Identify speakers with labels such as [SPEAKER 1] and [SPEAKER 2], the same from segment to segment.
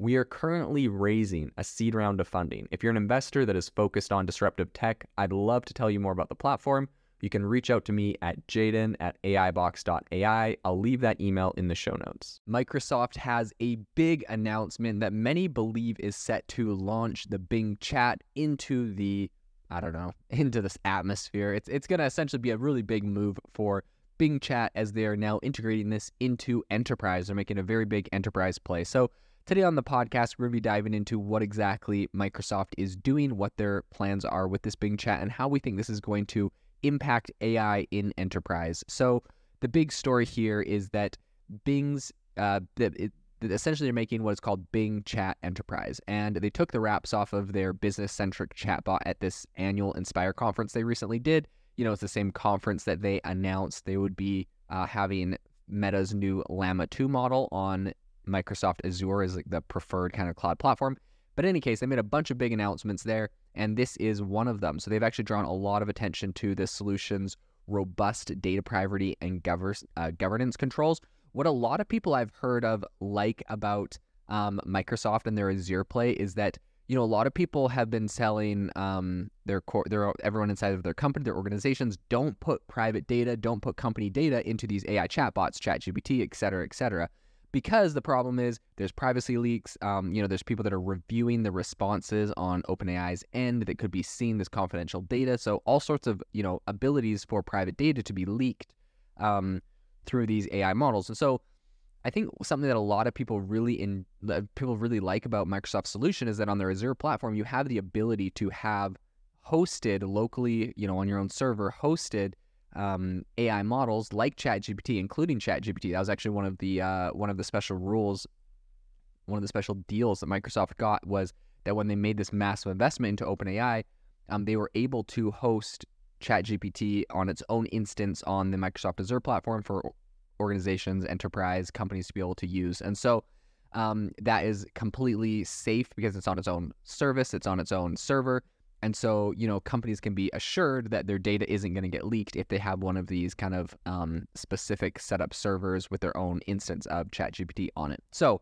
[SPEAKER 1] We are currently raising a seed round of funding. If you're an investor that is focused on disruptive tech, I'd love to tell you more about the platform. You can reach out to me at jaeden at aibox.ai. I'll leave that email in the show notes.
[SPEAKER 2] Microsoft has a big announcement that many believe is set to launch the Bing chat into the, I don't know, into this atmosphere. It's, it's going to essentially be a really big move for Bing chat as they are now integrating this into enterprise. They're making a very big enterprise play. So, Today on the podcast, we're going to be diving into what exactly Microsoft is doing, what their plans are with this Bing chat, and how we think this is going to impact AI in enterprise. So, the big story here is that Bing's, uh, it, essentially, they're making what is called Bing Chat Enterprise. And they took the wraps off of their business centric chatbot at this annual Inspire conference they recently did. You know, it's the same conference that they announced they would be uh, having Meta's new Llama 2 model on Microsoft Azure is like the preferred kind of cloud platform. But in any case, they made a bunch of big announcements there, and this is one of them. So they've actually drawn a lot of attention to this solution's robust data privacy and gover- uh, governance controls. What a lot of people I've heard of like about um, Microsoft and their Azure play is that you know a lot of people have been selling um, their core, their everyone inside of their company, their organizations don't put private data, don't put company data into these AI chatbots, ChatGPT, et cetera, et cetera because the problem is there's privacy leaks. Um, you know, there's people that are reviewing the responses on OpenAI's end that could be seeing this confidential data. So all sorts of you know abilities for private data to be leaked um, through these AI models. And so I think something that a lot of people really in people really like about Microsoft's solution is that on their Azure platform you have the ability to have hosted locally, you know, on your own server, hosted um, AI models like ChatGPT, including ChatGPT. That was actually one of the uh, one of the special rules, one of the special deals that Microsoft got was that when they made this massive investment into OpenAI, um, they were able to host ChatGPT on its own instance on the Microsoft Azure platform for organizations, enterprise companies to be able to use. And so um, that is completely safe because it's on its own service, it's on its own server. And so, you know, companies can be assured that their data isn't going to get leaked if they have one of these kind of um, specific setup servers with their own instance of ChatGPT on it. So,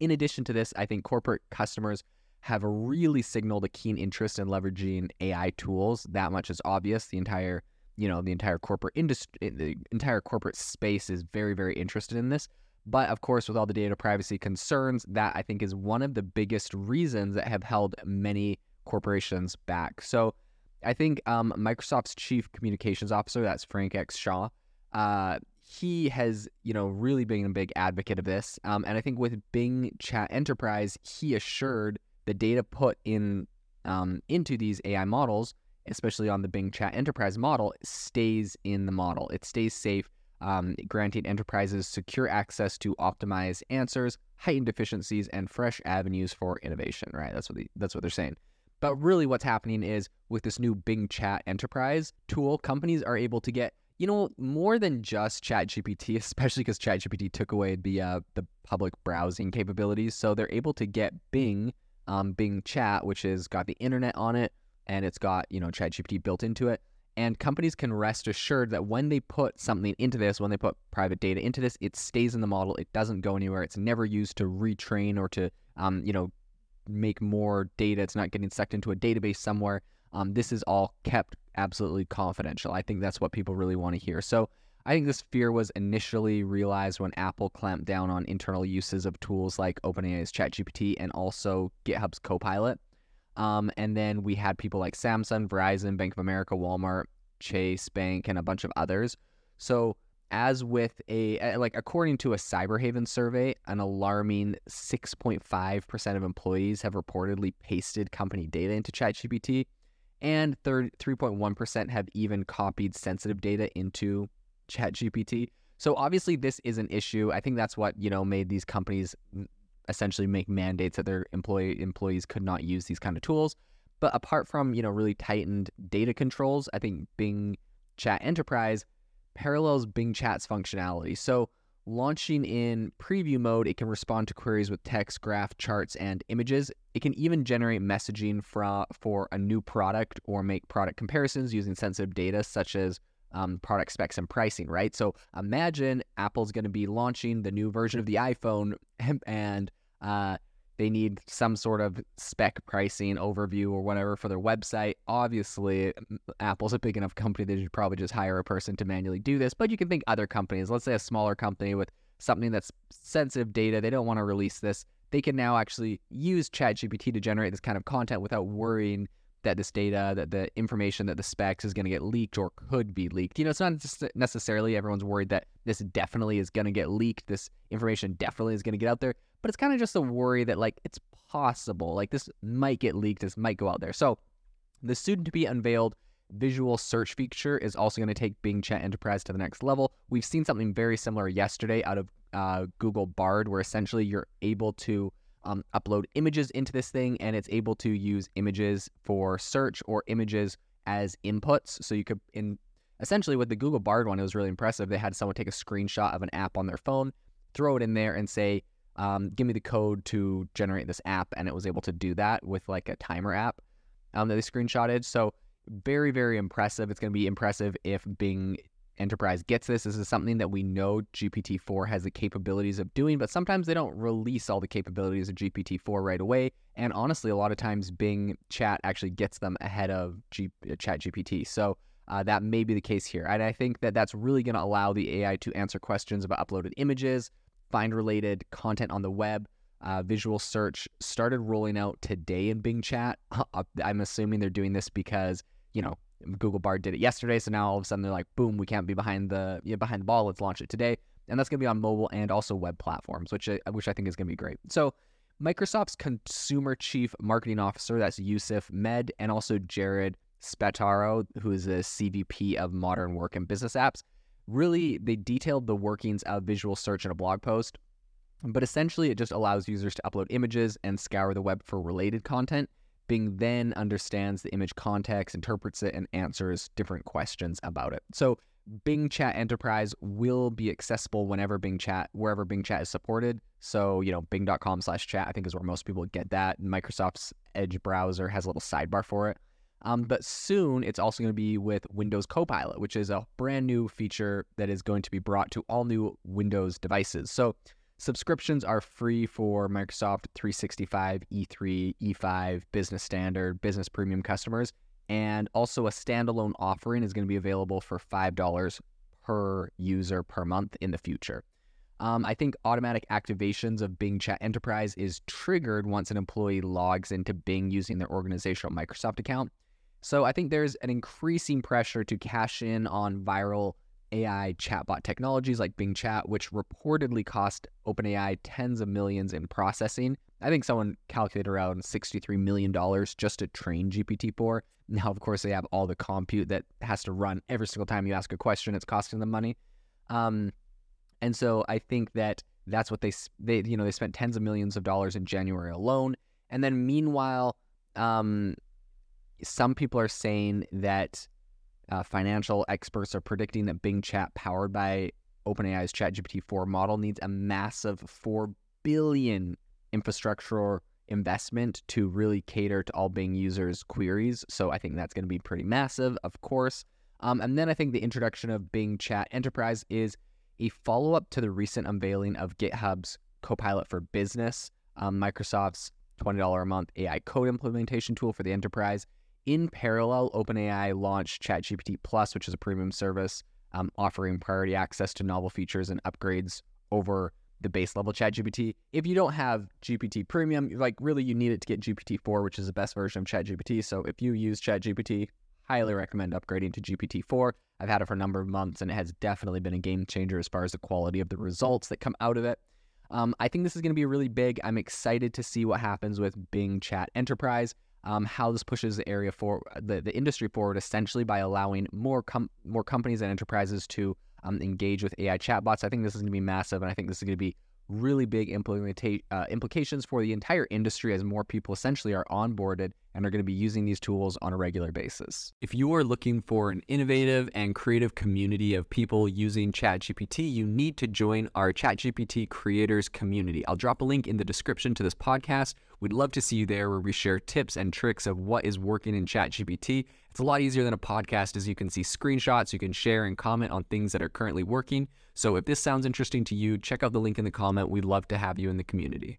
[SPEAKER 2] in addition to this, I think corporate customers have really signaled a keen interest in leveraging AI tools. That much is obvious. The entire, you know, the entire corporate industry, the entire corporate space is very, very interested in this. But of course, with all the data privacy concerns, that I think is one of the biggest reasons that have held many corporations back. So I think um, Microsoft's chief communications officer, that's Frank X. Shaw, uh, he has, you know, really been a big advocate of this. Um, and I think with Bing Chat Enterprise, he assured the data put in um, into these AI models, especially on the Bing Chat Enterprise model, stays in the model. It stays safe, um, granting enterprises secure access to optimized answers, heightened efficiencies, and fresh avenues for innovation. Right? That's what the, that's what they're saying. But really, what's happening is with this new Bing Chat Enterprise tool, companies are able to get you know more than just ChatGPT, especially because ChatGPT took away the uh, the public browsing capabilities. So they're able to get Bing, um, Bing Chat, which has got the internet on it, and it's got you know ChatGPT built into it. And companies can rest assured that when they put something into this, when they put private data into this, it stays in the model. It doesn't go anywhere. It's never used to retrain or to, um, you know, make more data. It's not getting sucked into a database somewhere. Um, this is all kept absolutely confidential. I think that's what people really want to hear. So I think this fear was initially realized when Apple clamped down on internal uses of tools like OpenAI's ChatGPT and also GitHub's Copilot. Um, and then we had people like Samsung, Verizon, Bank of America, Walmart, Chase Bank, and a bunch of others. So as with a like according to a cyberhaven survey an alarming 6.5% of employees have reportedly pasted company data into chatgpt and 3.1% have even copied sensitive data into chatgpt. So obviously this is an issue. I think that's what you know made these companies essentially make mandates that their employee employees could not use these kind of tools. But apart from you know really tightened data controls i think bing chat enterprise parallels Bing Chat's functionality. So, launching in preview mode, it can respond to queries with text, graph, charts, and images. It can even generate messaging for, for a new product or make product comparisons using sensitive data such as um, product specs and pricing, right? So imagine Apple's going to be launching the new version of the iPhone and uh, they need some sort of spec pricing overview or whatever for their website. Obviously, Apple's a big enough company that you should probably just hire a person to manually do this. But you can think other companies, let's say a smaller company with something that's sensitive data, they don't want to release this. They can now actually use ChatGPT to generate this kind of content without worrying that this data, that the information, that the specs is going to get leaked or could be leaked. You know, it's not necessarily everyone's worried that this definitely is going to get leaked. This information definitely is going to get out there but it's kind of just a worry that like it's possible, like this might get leaked, this might go out there. So the soon to be unveiled visual search feature is also going to take Bing Chat Enterprise to the next level. We've seen something very similar yesterday out of uh, Google Bard, where essentially you're able to um, upload images into this thing and it's able to use images for search or images as inputs. So you could, in essentially with the Google Bard one, it was really impressive. They had someone take a screenshot of an app on their phone, throw it in there, and say, um, give me the code to generate this app, and it was able to do that with like a timer app um, that they screenshotted. So very, very impressive. It's going to be impressive if Bing Enterprise gets this. This is something that we know GPT-4 has the capabilities of doing, but sometimes they don't release all the capabilities of GPT-4 right away. And honestly, a lot of times Bing Chat actually gets them ahead of G- uh, Chat GPT. So uh, that may be the case here. And I think that that's really going to allow the AI to answer questions about uploaded images, find related content on the web. Uh, visual search started rolling out today in Bing Chat. I'm assuming they're doing this because you know Google Bard did it yesterday, so now all of a sudden they're like, boom, we can't be behind the you know, behind the ball. Let's launch it today, and that's going to be on mobile and also web platforms, which I, which I think is going to be great. So. Microsoft's consumer chief marketing officer, that's Yusuf Mehdi, and also Jared Spataro, who is a CVP of modern work and business apps really they detailed the workings of visual search in a blog post but essentially it just allows users to upload images and scour the web for related content bing then understands the image context interprets it and answers different questions about it. So bing chat enterprise will be accessible whenever bing chat wherever bing chat is supported. So you know bing.com slash chat i think is where most people get that. Microsoft's edge browser has a little sidebar for it. Um, but soon it's also going to be with Windows Copilot, which is a brand new feature that is going to be brought to all new Windows devices. So subscriptions are free for Microsoft 365, E3, E5, Business Standard, Business Premium customers. And also a standalone offering is going to be available for $5 per user per month in the future. Um, I think automatic activations of Bing Chat Enterprise is triggered once an employee logs into Bing using their organizational Microsoft account. So I think there's an increasing pressure to cash in on viral AI chatbot technologies like Bing Chat, which reportedly cost OpenAI tens of millions in processing. I think someone calculated around $63 million just to train GPT-4. Now, of course, they have all the compute that has to run every single time you ask a question. It's costing them money. Um, and so I think that that's what they, they, you know, they spent tens of millions of dollars in January alone. And then meanwhile, um, some people are saying that uh, financial experts are predicting that Bing Chat, powered by OpenAI's ChatGPT 4 model, needs a massive 4 billion infrastructure investment to really cater to all Bing users' queries. So I think that's going to be pretty massive, of course. Um, and then I think the introduction of Bing Chat Enterprise is a follow up to the recent unveiling of GitHub's Copilot for Business, um, Microsoft's $20 a month AI code implementation tool for the enterprise. In parallel, OpenAI launched ChatGPT Plus, which is a premium service um, offering priority access to novel features and upgrades over the base level ChatGPT. If you don't have GPT Premium, like really you need it to get GPT-4, which is the best version of ChatGPT. So if you use ChatGPT, highly recommend upgrading to GPT-4. I've had it for a number of months and it has definitely been a game changer as far as the quality of the results that come out of it. Um, I think this is going to be really big. I'm excited to see what happens with Bing Chat Enterprise. Um, how this pushes the area for the, the industry forward, essentially by allowing more com- more companies and enterprises to um, engage with AI chatbots. I think this is going to be massive, and I think this is going to be really big implementa- uh, implications for the entire industry as more people essentially are onboarded and are going to be using these tools on a regular basis.
[SPEAKER 1] If you are looking for an innovative and creative community of people using ChatGPT, you need to join our ChatGPT creators community. I'll drop a link in the description to this podcast. We'd love to see you there where we share tips and tricks of what is working in ChatGPT. It's a lot easier than a podcast as you can see screenshots, you can share and comment on things that are currently working. So if this sounds interesting to you, check out the link in the comment. We'd love to have you in the community.